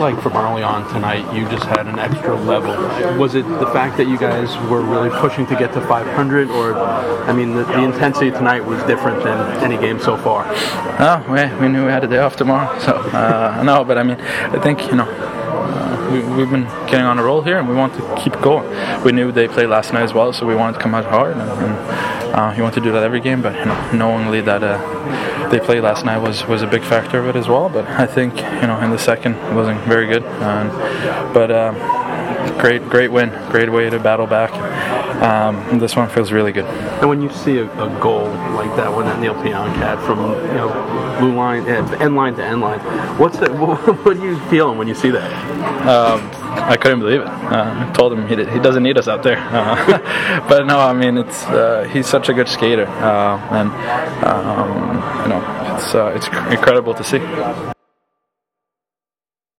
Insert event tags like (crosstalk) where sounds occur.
like from early on tonight, you just had an extra level. Was it the fact that you guys were really pushing to get to 500, or I mean, the, the intensity tonight was different than any game so far? No, we, we knew we had a day off tomorrow, so uh, no. But I mean, I think you know. Uh, we, we've been getting on a roll here, and we want to keep going. We knew they played last night as well, so we wanted to come out hard, and, and uh, you want to do that every game. But you know, knowingly that uh, they played last night was, was a big factor of it as well. But I think you know in the second it wasn't very good. And, but um, great great win, great way to battle back. Um, this one feels really good. And when you see a, a goal like that one that Neal Pionk had from you know blue line eh, end line to end line, what's that? (laughs) What, what are you feeling when you see that? I couldn't believe it. Uh, I told him he, he doesn't need us out there. Uh, (laughs) but no, I mean it's uh, he's such a good skater, uh, and um, you know it's uh, it's incredible to see.